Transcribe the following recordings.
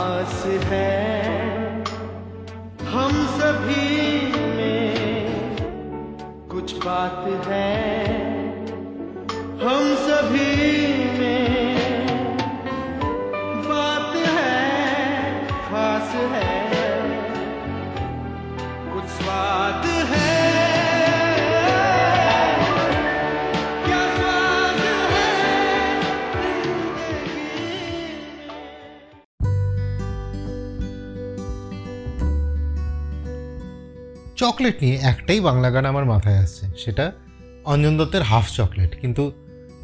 खास है। हम सभी में कुछ बात है। हम सभी চকলেট নিয়ে একটাই বাংলা গান আমার মাথায় আসছে, সেটা অঞ্জন দত্তের হাফ চকলেট। কিন্তু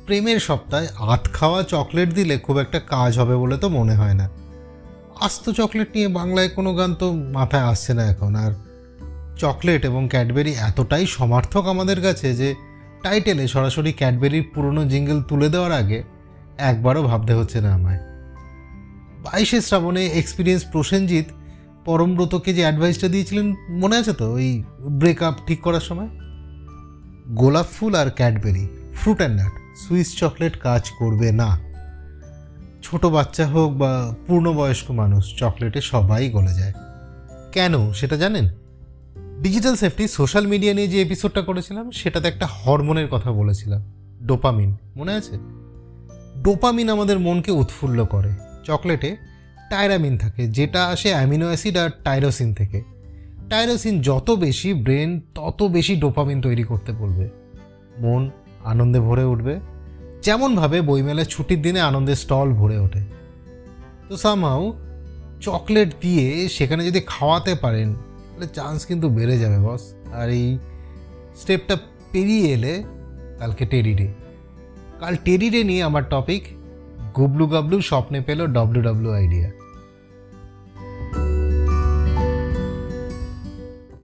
প্রেমের সপ্তাহে আধ খাওয়া চকলেট দিলে খুব একটা কাজ হবে বলে তো মনে হয় না। আস্ত চকলেট নিয়ে বাংলায় কোনো গান তো মাথায় আসছে না এখন। আর চকলেট এবং ক্যাডবেরি এতটাই সমার্থক আমাদের কাছে যে টাইটেলে সরাসরি ক্যাডবেরির পুরনো জিঙ্গেল তুলে দেওয়ার আগে একবারও ভাবতে হচ্ছে না আমায়। বাইশে শ্রাবণে এক্সপিরিয়েন্স প্রসেনজিৎ পরমব্রতকে যে অ্যাডভাইসটা দিয়েছিলেন, মনে আছে তো? ওই ব্রেকআপ ঠিক করার সময়? গোলাপ ফুল আর Cadbury fruit and nut Swiss chocolate কাজ করবে না। ছোট বাচ্চা হোক বা পূর্ণবয়স্ক মানুষ চকলেটে সবাই গলে যায়। কেন? সেটা জানেন? ডিজিটাল সেফটি সোশ্যাল মিডিয়া নিয়ে যে এপিসোডটা করেছিলাম, সেটাতে একটা হরমোনের কথা বলেছিলাম। ডোপামিন মনে আছে? ডোপামিন আমাদের মনকে উৎফুল্ল করে। চকলেটে টাইরামিন থাকে, যেটা আসে অ্যামিনো অ্যাসিড আর টাইরোসিন থেকে। টাইরোসিন যত বেশি ব্রেন, তত বেশি ডোপামিন তৈরি করতে বলবে। মন আনন্দে ভরে উঠবে। যেমনভাবে বইমেলায় ছুটির দিনে আনন্দের স্টল ভরে ওঠে। তো সামহাও চকলেট দিয়ে সেখানে যদি খাওয়াতে পারেন, তাহলে চান্স কিন্তু বেড়ে যাবে বস আর এই স্টেপটা পেরিয়ে এলে কালকে টেরি ডে কাল টেরি ডে নিয়ে আমার টপিক গুবলু গাবলু স্বপ্নে পেল ডব্লিউ ডাব্লিউ আইডিয়া